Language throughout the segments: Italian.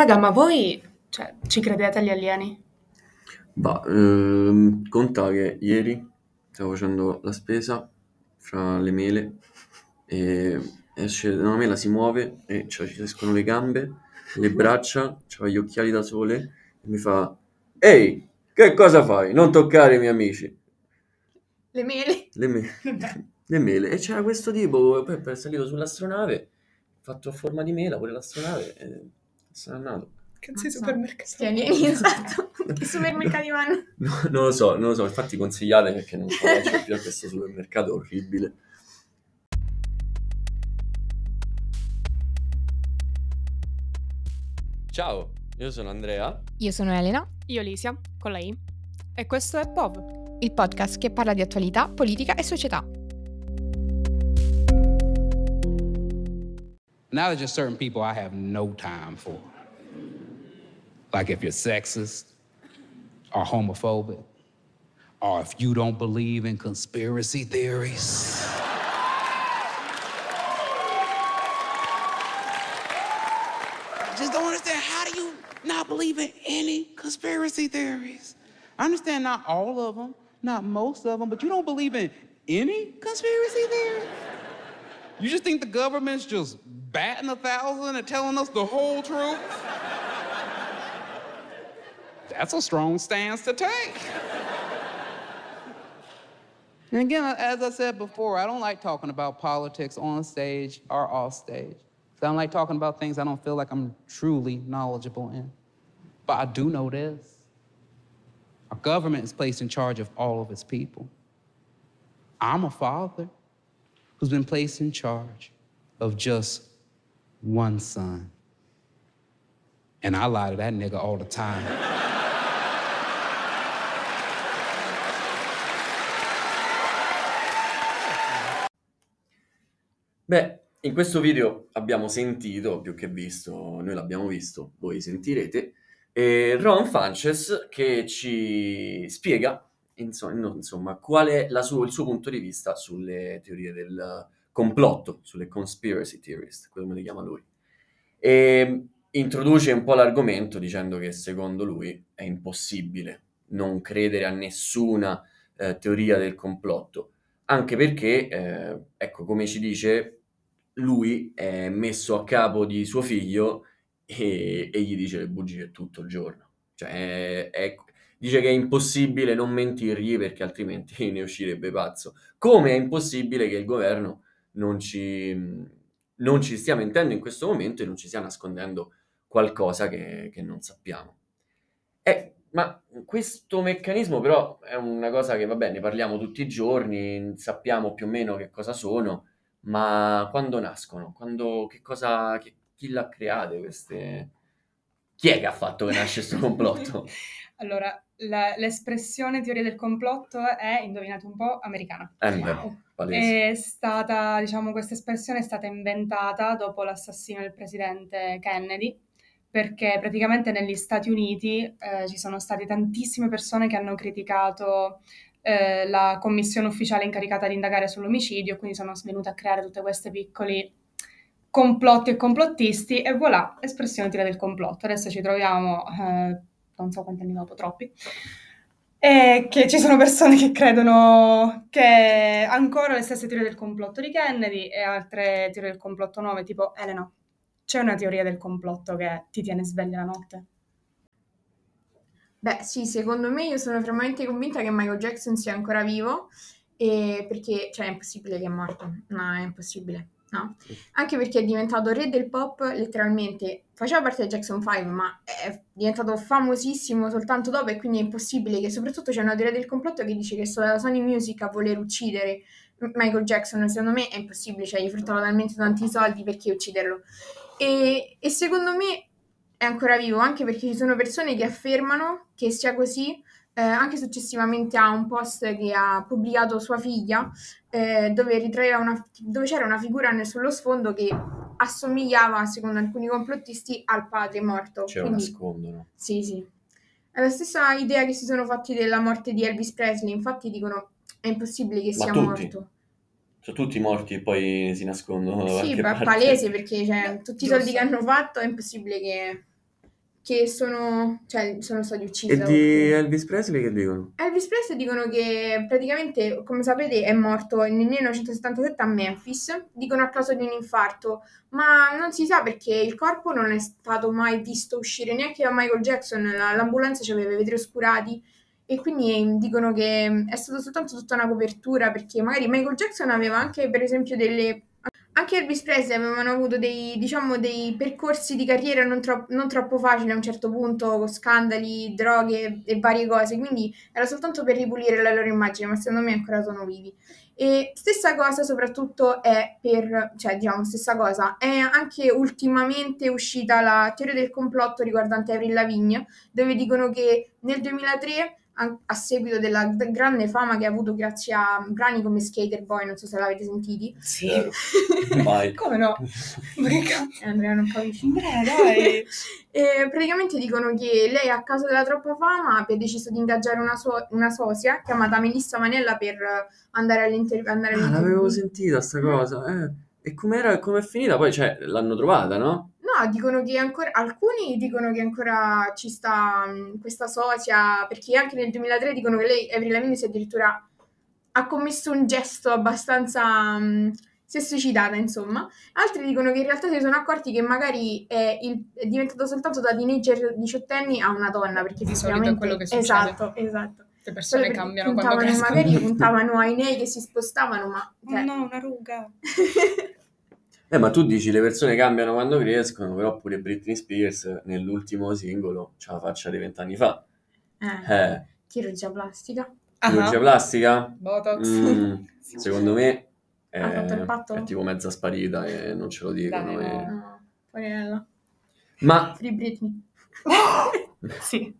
Raga, ma voi cioè, ci credete agli alieni? Bah, ehm, conta che ieri stavo facendo la spesa fra le mele e esce una mela si muove e cioè, ci escono le gambe, le braccia, c'ha gli occhiali da sole e mi fa Ehi, che cosa fai? Non toccare i miei amici. Le mele? Le, me- le mele. E c'era questo tipo, poi è salito sull'astronave, fatto a forma di mela, pure l'astronave, e se n'è andato. Cazzo di supermercati. Alieni, esatto. Che supermercati vanno? No, non lo so, non lo so, infatti consigliate perché non faccio più a questo supermercato orribile. Ciao, io sono Andrea. Io sono Elena, Io Lisia, con la I. E questo è POV. il podcast che parla di attualità, politica e società. Now there's just certain people I have no time for. Like if you're sexist or homophobic, or if you don't believe in conspiracy theories. I just don't understand how do you not believe in any conspiracy theories? I understand not all of them, not most of them, but you don't believe in any conspiracy theories? You just think the government's just batting a thousand and telling us the whole truth? That's a strong stance to take. And again, as I said before, I don't like talking about politics on stage or off stage. I don't like talking about things I don't feel like I'm truly knowledgeable in. But I do know this our government is placed in charge of all of its people. I'm a father who's been placed in charge of just one son. And I lie to that nigga all the time. Beh, in questo video abbiamo sentito, più che visto, noi l'abbiamo visto, voi sentirete, eh, Ron Funches che ci spiega, inso- no, insomma, qual è sua- il suo punto di vista sulle teorie del complotto, sulle conspiracy theorist, come le chiama lui. E introduce un po' l'argomento dicendo che secondo lui è impossibile non credere a nessuna eh, teoria del complotto, anche perché, eh, ecco, come ci dice, lui è messo a capo di suo figlio e, e gli dice le bugie tutto il giorno. Cioè, è- è- dice che è impossibile non mentirgli perché altrimenti ne uscirebbe pazzo. Come è impossibile che il governo non ci, non ci stia mentendo in questo momento e non ci stia nascondendo qualcosa che, che non sappiamo. Eh, ma questo meccanismo però è una cosa che, vabbè, ne parliamo tutti i giorni, sappiamo più o meno che cosa sono, ma quando nascono? Quando, che cosa, che- chi l'ha create queste... Chi è che ha fatto che nasce questo complotto? Allora, la- l'espressione teoria del complotto è, indovinate un po', americana. Eh, palese. È stata, diciamo, questa espressione è stata inventata dopo l'assassinio del presidente Kennedy, perché praticamente negli Stati Uniti eh, ci sono state tantissime persone che hanno criticato eh, la commissione ufficiale incaricata di indagare sull'omicidio, quindi sono venute a creare tutte queste piccoli complotti e complottisti e voilà, espressione teoria del complotto. Adesso ci troviamo, eh, non so quanti anni dopo, troppi, e che ci sono persone che credono che ancora le stesse teorie del complotto di Kennedy e altre teorie del complotto nuove, tipo Elena, c'è una teoria del complotto che ti tiene sveglia la notte? Beh, sì, secondo me io sono fermamente convinta che Michael Jackson sia ancora vivo, e perché, cioè, è impossibile che è morto, no, è impossibile, no? Anche perché è diventato re del pop, letteralmente, faceva parte del Jackson 5, ma è diventato famosissimo soltanto dopo e quindi è impossibile che, soprattutto c'è una teoria del complotto che dice che è stata Sony Music a voler uccidere Michael Jackson, secondo me è impossibile, cioè gli fruttava talmente tanti soldi perché ucciderlo. E, e secondo me è ancora vivo anche perché ci sono persone che affermano che sia così, eh, anche successivamente a un post che ha pubblicato sua figlia, eh, dove, ritraeva una, dove c'era una figura nel- sullo sfondo che assomigliava, secondo alcuni complottisti, al padre morto. Ce lo Quindi, nascondono. sì, sì. È la stessa idea che si sono fatti della morte di Elvis Presley, infatti dicono è impossibile che Ma sia tutti? morto. Sono tutti morti e poi si nascondono Sì, parte. palese perché cioè, tutti i soldi che hanno fatto è impossibile che... che sono, cioè, sono stati uccisi. E di. Elvis Presley che dicono? Elvis Presley dicono che praticamente, come sapete, è morto nel 1977 a Memphis, dicono a causa di un infarto, ma non si sa perché il corpo non è stato mai visto uscire neanche da Michael Jackson, la- l'ambulanza aveva i vetri oscurati e quindi eh, dicono che è stata soltanto tutta una copertura perché magari Michael Jackson aveva anche per esempio delle... Anche Elvis Presley avevano avuto dei, diciamo, dei percorsi di carriera non, tro- non troppo facili a un certo punto, con scandali, droghe e varie cose, quindi era soltanto per ripulire la loro immagine, ma secondo me ancora sono vivi. E stessa cosa soprattutto è per, cioè diciamo stessa cosa, è anche ultimamente uscita la teoria del complotto riguardante Avril Lavigne, dove dicono che nel 2003 a, seguito della grande fama che ha avuto grazie a brani come Skater Boy, non so se l'avete sentiti. Sì. Vai. Come no? Eh, Andrea non vicino. Andrea, dai. E praticamente dicono che lei a causa della troppa fama abbia deciso di ingaggiare una, so- una sosia chiamata Melissa Manella per andare all'intervista. Ah, all'intervista. l'avevo sentita sta cosa. Eh. E com'era, com'è finita? Poi, cioè, l'hanno trovata, no? No, dicono che ancora, alcuni dicono che ancora ci sta mh, questa socia, perché anche nel 2003 dicono che lei, Avril Lavigne, si addirittura ha commesso un gesto abbastanza, mh, si è suicidata, insomma. Altri dicono che in realtà si sono accorti che magari è, il- è diventato soltanto da teenager diciottenni a una donna, perché Di solito è quello che succede. Esatto, esatto. Le persone Quello cambiano quando crescono. Magari puntavano ai nei che si spostavano, ma... cioè- No, una ruga. Eh, ma tu dici le persone cambiano quando crescono, però pure Britney Spears nell'ultimo singolo c'ha la faccia di vent'anni fa. eh, Eh, chirurgia plastica. chirurgia Ah, plastica? Botox. Mm, secondo me è, Ha fatto il patto? è tipo mezza sparita e non ce lo dicono. Dai, e- no. No. Ma Free Britney. Sì.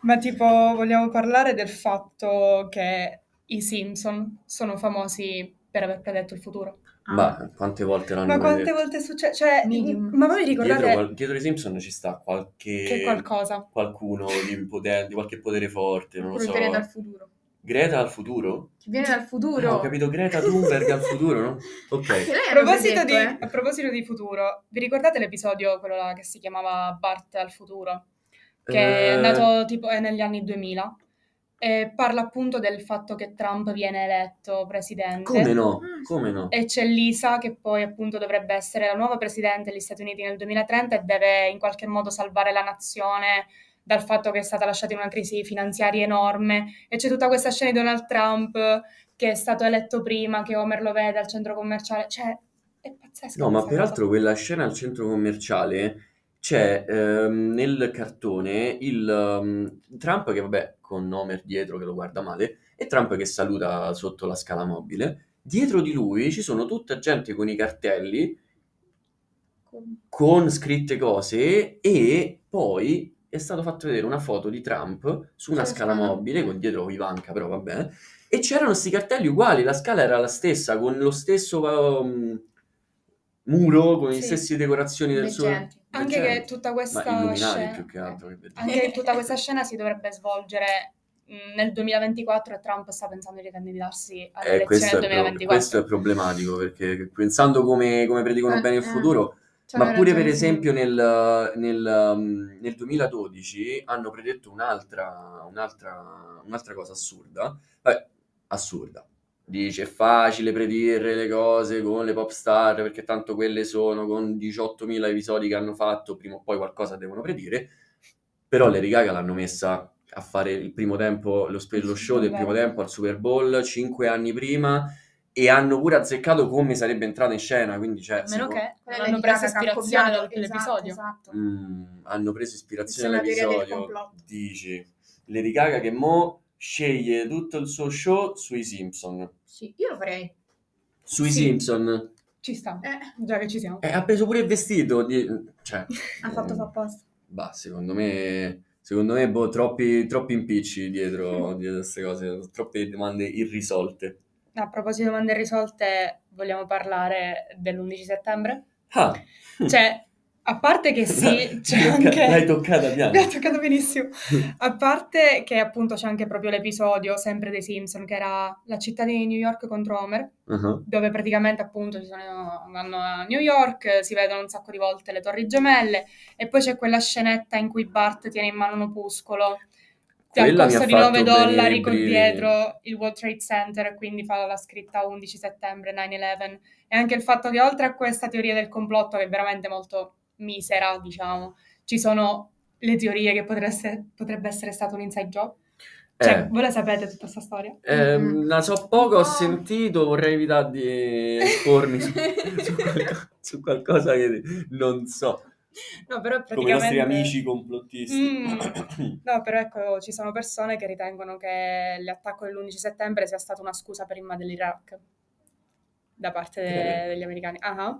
Ma tipo, vogliamo parlare del fatto che i Simpson sono famosi per aver predetto il futuro? Ah. ma quante volte l'hanno Ma quante detto? volte succede? Cioè, Medium. ma voi vi Dietro, ricordate qual- dietro i Simpson ci sta qualche che qualcosa? qualcuno di, potere, di qualche potere forte, non lo so. Viene dal futuro. Greta al futuro? Che viene dal futuro. Ah, ho capito Greta Thunberg al futuro, no? Ok. A proposito, detto, di, eh. a proposito di futuro, vi ricordate l'episodio, quello là che si chiamava Bart al futuro? Che è Eh, nato tipo è negli anni 2000 e parla appunto del fatto che Trump viene eletto presidente. Come no? Ah. Come no? E c'è Lisa che poi appunto dovrebbe essere la nuova presidente degli Stati Uniti nel 2030 e deve in qualche modo salvare la nazione dal fatto che è stata lasciata in una crisi finanziaria enorme e c'è tutta questa scena di Donald Trump che è stato eletto prima, che Homer lo vede al centro commerciale, cioè è pazzesco. No, ma peraltro cosa. quella scena al centro commerciale c'è ehm, nel cartone il ehm, Trump che vabbè con Homer dietro che lo guarda male e Trump che saluta sotto la scala mobile. Dietro di lui ci sono tutta gente con i cartelli con scritte cose e poi è stato fatto vedere una foto di Trump su una scala. mobile con dietro Ivanka, però vabbè. E c'erano questi cartelli uguali, la scala era la stessa, con lo stesso um, muro, con le Sì. stesse decorazioni del suo... Leggenti. Anche che tutta questa scena più che altro. Che anche tutta questa scena si dovrebbe svolgere mh, nel 2024 e Trump sta pensando di ricandidarsi alle Eh, elezioni questo, del è pro- 2024. questo è problematico perché pensando come, come predicono Eh, bene il eh. futuro, C'hanno ma pure per esempio nel, nel, um, nel 2012 hanno predetto un'altra, un'altra, un'altra cosa assurda. Vabbè, assurda. Dice è facile predire le cose con le pop star perché tanto quelle sono con 18.000 episodi che hanno fatto, prima o poi qualcosa devono predire. Però Lady Gaga l'hanno messa a fare il primo tempo, lo, spe- lo show del primo tempo al Super Bowl 5 anni prima e hanno pure azzeccato come sarebbe entrata in scena, quindi cioè, A meno può- che non hanno preso ispirazione copiato- da quell'episodio. Esatto, esatto. Mm, hanno preso ispirazione dall'episodio. Dici, Lady Gaga che mo sceglie tutto il suo show sui Simpson. Sì, io lo farei. Sui Sì. Simpson. Ci sta, Eh, già che ci siamo. E ha preso pure il vestito. di- Cioè, ha fatto eh, fa apposta. Bah, secondo me, secondo me boh, troppi, troppi impicci dietro, dietro queste cose, troppe domande irrisolte. A proposito di domande risolte, vogliamo parlare dell'11 settembre? Ah, Cioè, A parte che sì, c'è L'hai anche... L'hai toccata piano. ha toccato benissimo. A parte che appunto c'è anche proprio l'episodio, sempre dei Simpson, che era la città di New York contro Homer, Uh-huh. dove praticamente appunto ci sono, vanno a New York, si vedono un sacco di volte le torri gemelle e poi c'è quella scenetta in cui Bart tiene in mano un opuscolo che al costo di fatto 9 venire i dollari con dietro il World Trade Center e quindi fa la scritta 11 settembre 9-11 e anche il fatto che oltre a questa teoria del complotto che è veramente molto misera diciamo ci sono le teorie che potrebbe essere, potrebbe essere stato un inside job cioè Eh. voi la sapete tutta questa storia? Eh, Mm. la so poco, ho No. sentito, vorrei evitare di espormi su, su qualco- su qualcosa che non so, no però come i nostri praticamente amici complottisti. Mm. No, però ecco, ci sono persone che ritengono che l'attacco dell'11 settembre sia stata una scusa per invadere l'Iraq da parte de- Ok. degli americani. Ah.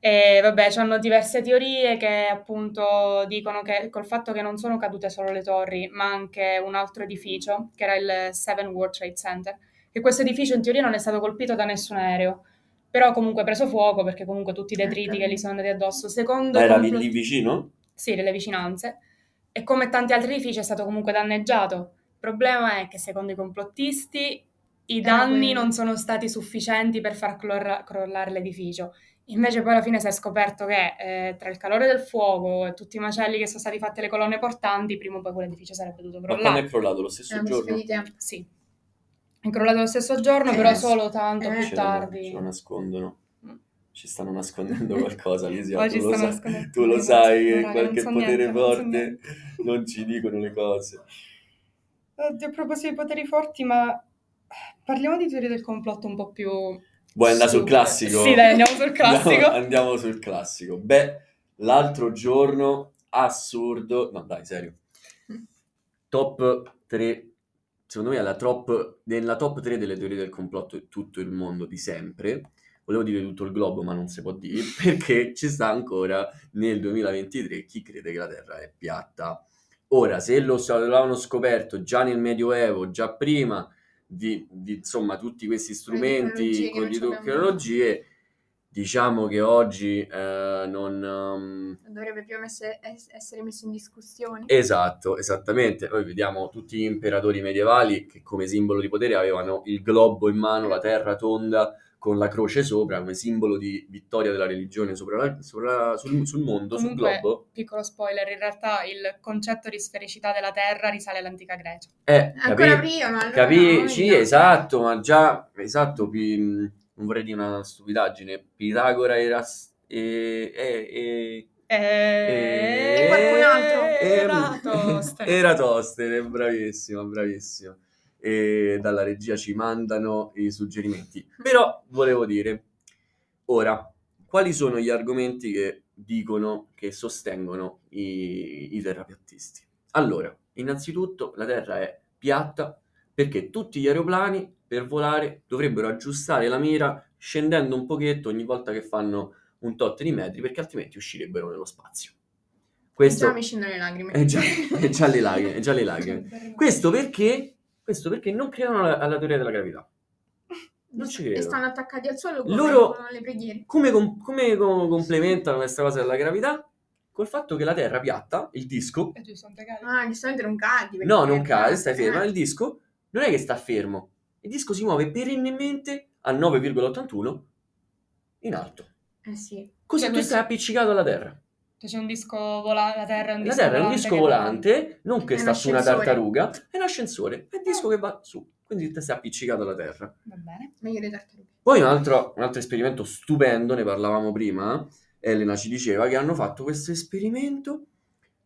E vabbè, hanno diverse teorie che appunto dicono che col fatto che non sono cadute solo le torri, ma anche un altro edificio, che era il Seven World Trade Center, che questo edificio in teoria non è stato colpito da nessun aereo, però comunque ha preso fuoco perché comunque tutti i detriti che gli sono andati addosso. Secondo Ma era lì, complot- lì vicino? sì, delle vicinanze, e come tanti altri edifici è stato comunque danneggiato. Il problema è che secondo i complottisti i danni non sono stati sufficienti per far crollare l'edificio. Invece poi alla fine si è scoperto che eh, tra il calore del fuoco e tutti i macelli che sono stati fatti alle colonne portanti, prima o poi quell'edificio sarebbe dovuto Ma quando crollare. è crollato? Lo stesso È giorno? tempo. Sì. È crollato lo stesso giorno, Eh, però solo tanto Eh. più Ce tardi. ce lo nascondono. Mm. Ci stanno nascondendo qualcosa, Lisia, tu lo sai, tu lo sai che raga, qualche non so potere niente, non so forte non ci dicono le cose. Oddio, a proposito di poteri forti, ma parliamo di teorie del complotto un po' più... Vuoi andare sul classico? Sì, dai, andiamo sul classico. Andiamo, andiamo sul classico. Beh, l'altro giorno, assurdo, no dai, serio, top 3, secondo me è la top, nella top 3 delle teorie del complotto di tutto il mondo di sempre, volevo dire tutto il globo ma non si può dire, perché ci sta ancora nel 2023 chi crede che la Terra è piatta. Ora, se lo l'avevano scoperto già nel Medioevo, già prima di, di, insomma tutti questi strumenti con le tecnologie, diciamo che oggi eh, non... um, Dovrebbe più messe- es- essere messo in discussione. Esatto, esattamente. Noi vediamo tutti gli imperatori medievali che come simbolo di potere avevano il globo in mano, la terra tonda con la croce sopra, come simbolo di vittoria della religione sopra la- sopra- sul, sul mondo, Comunque, sul globo. piccolo spoiler, in realtà il concetto di sfericità della Terra risale all'antica Grecia. Eh, Ancora capì? prima, allora Capì? no, Sì, no. esatto, ma già, esatto, pi- non vorrei dire una stupidaggine, Pitagora era... E, e, e, E, E qualcun altro? Eratostene. Eratostene, bravissimo, bravissimo. E dalla regia ci mandano i suggerimenti. Però volevo dire, ora, quali sono gli argomenti che dicono, che sostengono i, i terrapiattisti? Allora, innanzitutto la Terra è piatta perché tutti gli aeroplani per volare dovrebbero aggiustare la mira scendendo un pochetto ogni volta che fanno un tot di metri perché altrimenti uscirebbero nello spazio. Questo Già mi scendono le lacrime. è già, già le lacrime, è già le lacrime. Questo perché, questo perché non credono alla, alla teoria della gravità. Non ci E credo. stanno attaccati al suolo come Loro- con le preghiere. Come, com- come com- complementano questa cosa della gravità? Col fatto che la Terra piatta, il disco, non te cadi. Ah, giustamente non cadi. no, non cade, stai fermo, Eh. il disco non è che sta fermo, il disco si muove perennemente a 9,81 in alto. Eh sì. Così Cioè, tu stai appiccicato alla Terra. Cioè, c'è un disco volante, la Terra è un La disco Terra è un volante disco che volante, non che È sta un su una tartaruga, è un ascensore, è il disco che va su, quindi ti stai appiccicato alla Terra. Va bene. Meglio le tartarughe. Poi un altro, un altro esperimento stupendo, ne parlavamo prima, Elena ci diceva che hanno fatto questo esperimento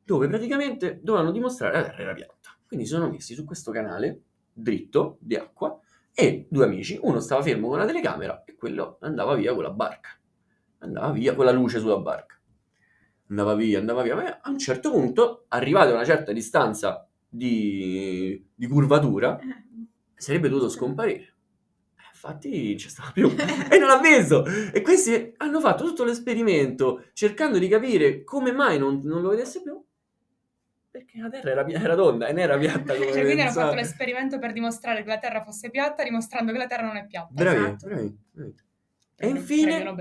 dove praticamente dovevano dimostrare che la Terra era piatta. Quindi si sono messi su questo canale dritto di acqua e due amici, uno stava fermo con la telecamera e quello andava via con la barca. Andava via con la luce sulla barca. Andava via, andava via. Ma a un certo punto, arrivati a una certa distanza di, di curvatura, Eh, sarebbe dovuto scomparire. Eh, Infatti non c'è stava più e non l'ha visto. E questi hanno fatto tutto l'esperimento cercando di capire come mai non, non lo vedesse più. Perché la Terra era, era tonda e non era piatta come Cioè, quindi hanno fatto l'esperimento per dimostrare che la Terra fosse piatta, dimostrando che la Terra non è piatta. Bravi, Esatto. bravi, bravi. E infine,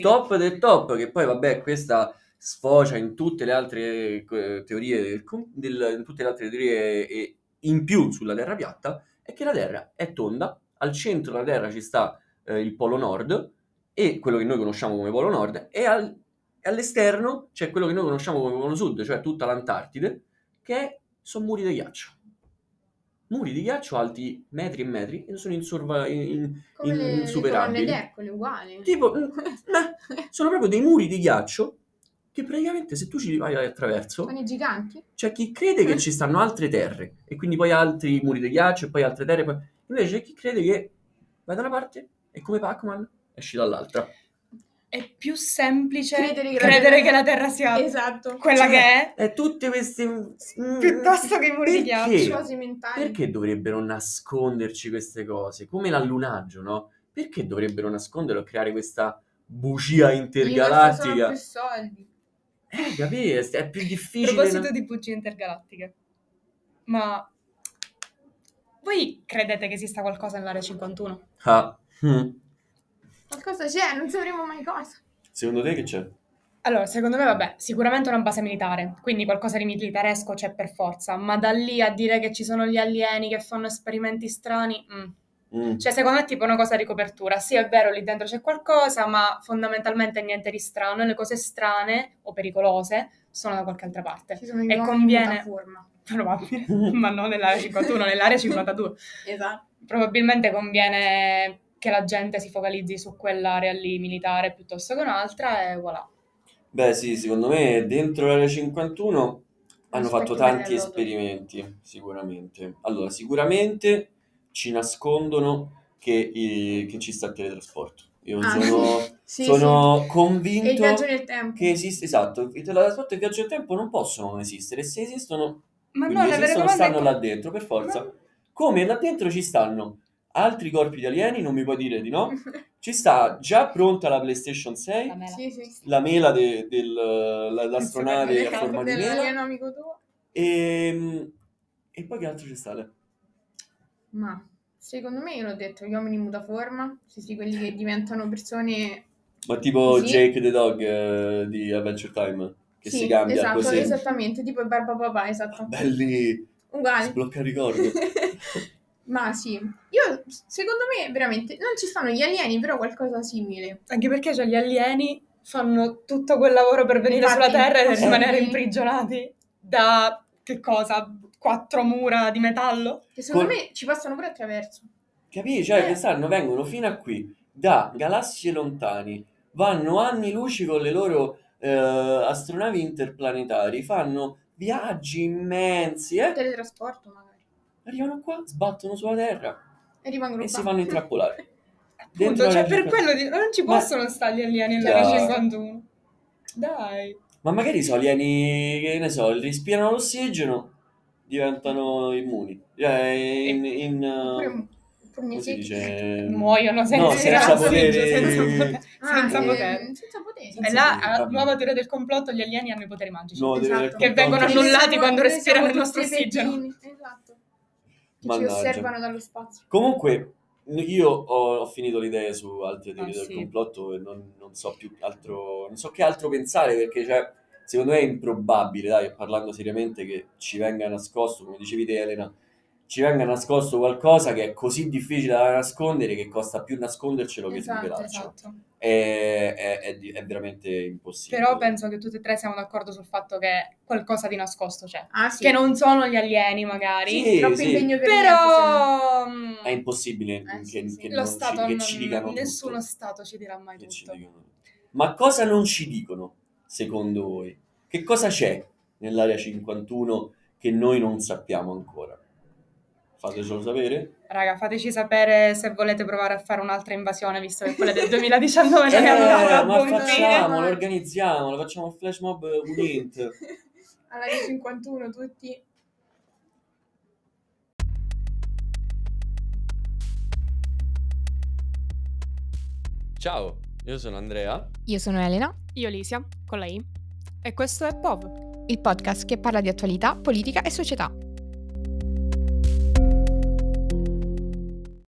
top del top, che poi vabbè, questa sfocia in tutte le altre eh, teorie, del del- in tutte le altre teorie in più sulla Terra piatta, è che la Terra è tonda, al centro della Terra ci sta eh, il Polo Nord, e quello che noi conosciamo come Polo Nord, e al- all'esterno c'è quello che noi conosciamo come Polo Sud, cioè tutta l'Antartide, che sono muri di ghiaccio. Muri di ghiaccio alti metri e metri e sono insorva- in- in- Come le, le insuperabili. d'Ercole, uguali. Tipo, sono proprio dei muri di ghiaccio che praticamente se tu ci vai attraverso, Sono i giganti. c'è chi crede che ci stanno altre terre e quindi poi altri muri di ghiaccio e poi altre terre. poi- Invece c'è chi crede che vai da una parte e come Pac-Man esci dall'altra. È più semplice Credere che la credere Terra- che la Terra sia Esatto. quella Cioè, che è, E tutte queste... mm, piuttosto che i muri di ghiaccio. Cose mentali. Perché dovrebbero nasconderci queste cose? Come l'allunaggio, no? Perché dovrebbero nasconderlo e creare questa bugia Gli bastano intergalattica? più soldi. Eh, capì? È più A difficile. proposito no? di bugie intergalattiche, ma voi credete che esista qualcosa nell'area 51? Ah, hmm. Qualcosa c'è, non sapremo mai cosa. Secondo te che c'è? Allora, secondo me, vabbè, sicuramente una base militare, quindi qualcosa di militaresco c'è per forza, ma da lì a dire che ci sono gli alieni che fanno esperimenti strani, mm. Mm. cioè secondo me è tipo una cosa di copertura. Sì, è vero, lì dentro c'è qualcosa, ma fondamentalmente niente di strano e le cose strane o pericolose sono da qualche altra parte. Ci sono i E conviene- forma. Probabile, ma non nell'area 51, nell'area 52. Esatto. Probabilmente conviene che la gente si focalizzi su quell'area lì militare piuttosto che un'altra e voilà. Beh, sì, secondo me dentro l'area 51 hanno fatto tanti esperimenti, sicuramente. Allora, sicuramente ci nascondono che, i- che ci sta il teletrasporto. Io Ah, sono, sì, sono sì. E il convinto viaggio nel tempo. che esiste, esatto, il teletrasporto e il viaggio del tempo non possono non esistere. Se esistono, Ma quindi no, esistono, stanno co- là dentro, per forza. No. Come là dentro ci stanno altri corpi di alieni, non mi puoi dire di no. Ci sta già pronta la PlayStation 6, La mela. sì, sì. la mela de- del, la- l'astronave a forma di mela. Amico tuo. E, e poi che altro ci sta? là? Ma secondo me, io l'ho detto, gli uomini in mutaforma, sì, sì, quelli che diventano persone... Ma tipo Sì. Jake the Dog eh, di Adventure Time, che sì, si cambia esatto, così. esattamente, tipo il barba papà, esatto. Belli, Uguale. sblocca ricordo. Ma sì, io secondo me veramente non ci stanno gli alieni, però qualcosa simile. Anche perché cioè, gli alieni fanno tutto quel lavoro per venire Infatti, sulla Terra e rimanere imprigionati da, che cosa, quattro mura di metallo? Che secondo Col- me ci passano pure attraverso. Capisci? Cioè, Eh. che stanno, vengono fino a qui, da galassie lontani, vanno anni luci con le loro eh, astronavi interplanetari, fanno viaggi immensi, eh? Teletrasporto magari. Arrivano qua, sbattono sulla Terra E rimangono e si fanno intrappolare. Appunto, cioè per quello di- non ci Ma- possono stare gli alieni nell'area Dai. 51. Dai. Ma magari sono alieni che ne so, respirano l'ossigeno, diventano immuni. Cioè, in, in, uh, oppure come si nei dice? Muoiono senza, No, senza poteri. senza. Ah, senza eh, poteri. Senza. E là, vabbè. nuova teoria del complotto, gli alieni hanno i poteri magici. No, Esatto. Che vengono annullati quando respirano il nostro ossigeno. Esatto. Che Mannaggia. ci osservano dallo spazio. Comunque, io ho, ho finito le idee su altre teorie Ah, del sì. complotto e non, non so più altro, non so che altro pensare perché, cioè, secondo me è improbabile, dai, parlando seriamente, che ci venga nascosto, come dicevi te, Elena, ci venga nascosto qualcosa che è così difficile da nascondere che costa più nascondercelo che Esatto, svelarcelo. Esatto. È, è- è è veramente impossibile. Però penso che tutti e tre siamo d'accordo sul fatto che qualcosa di nascosto c'è. Ah, sì. Che non sono gli alieni, magari. Sì, Troppo sì. impegno per niente, se. Però mm, È impossibile Eh, che, sì, sì. che lo non ci, che non- ci dicano nessuno tutto. Stato ci dirà mai Che tutto. Ma cosa non ci dicono, secondo voi? Che cosa c'è nell'area 51 che noi non sappiamo ancora? Fatecelo sapere. Raga, fateci sapere se volete provare a fare un'altra invasione, visto che quella del 2019 non Eh, è andata a ma buon facciamo- lo organizziamo, lo facciamo il flash mob Unint. All'area 51 tutti. Ciao, io sono Andrea. Io sono Elena, Io Lisia, con la I. E questo è POV. il podcast che parla di attualità, politica e società.